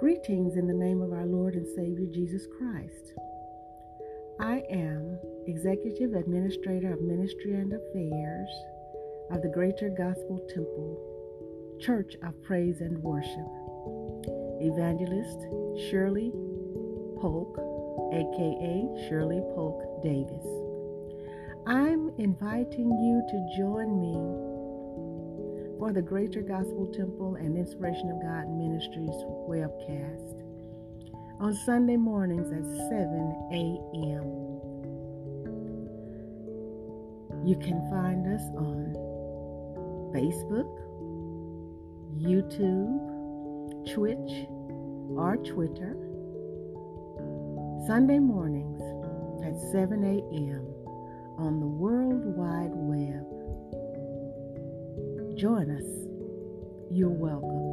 Greetings in the name of our Lord and Savior Jesus Christ. I am Executive Administrator of Ministry and Affairs of the Greater Gospel Temple, Church of Praise and Worship. Evangelist Shirley Polk, aka Shirley Polk Davis. I'm inviting you to join me for the Greater Gospel Temple and Inspiration of God Ministries webcast on Sunday mornings at 7 a.m. You can find us on Facebook, YouTube, Twitch, or Twitter. Sunday mornings at 7 a.m. on the World Join us. You're welcome.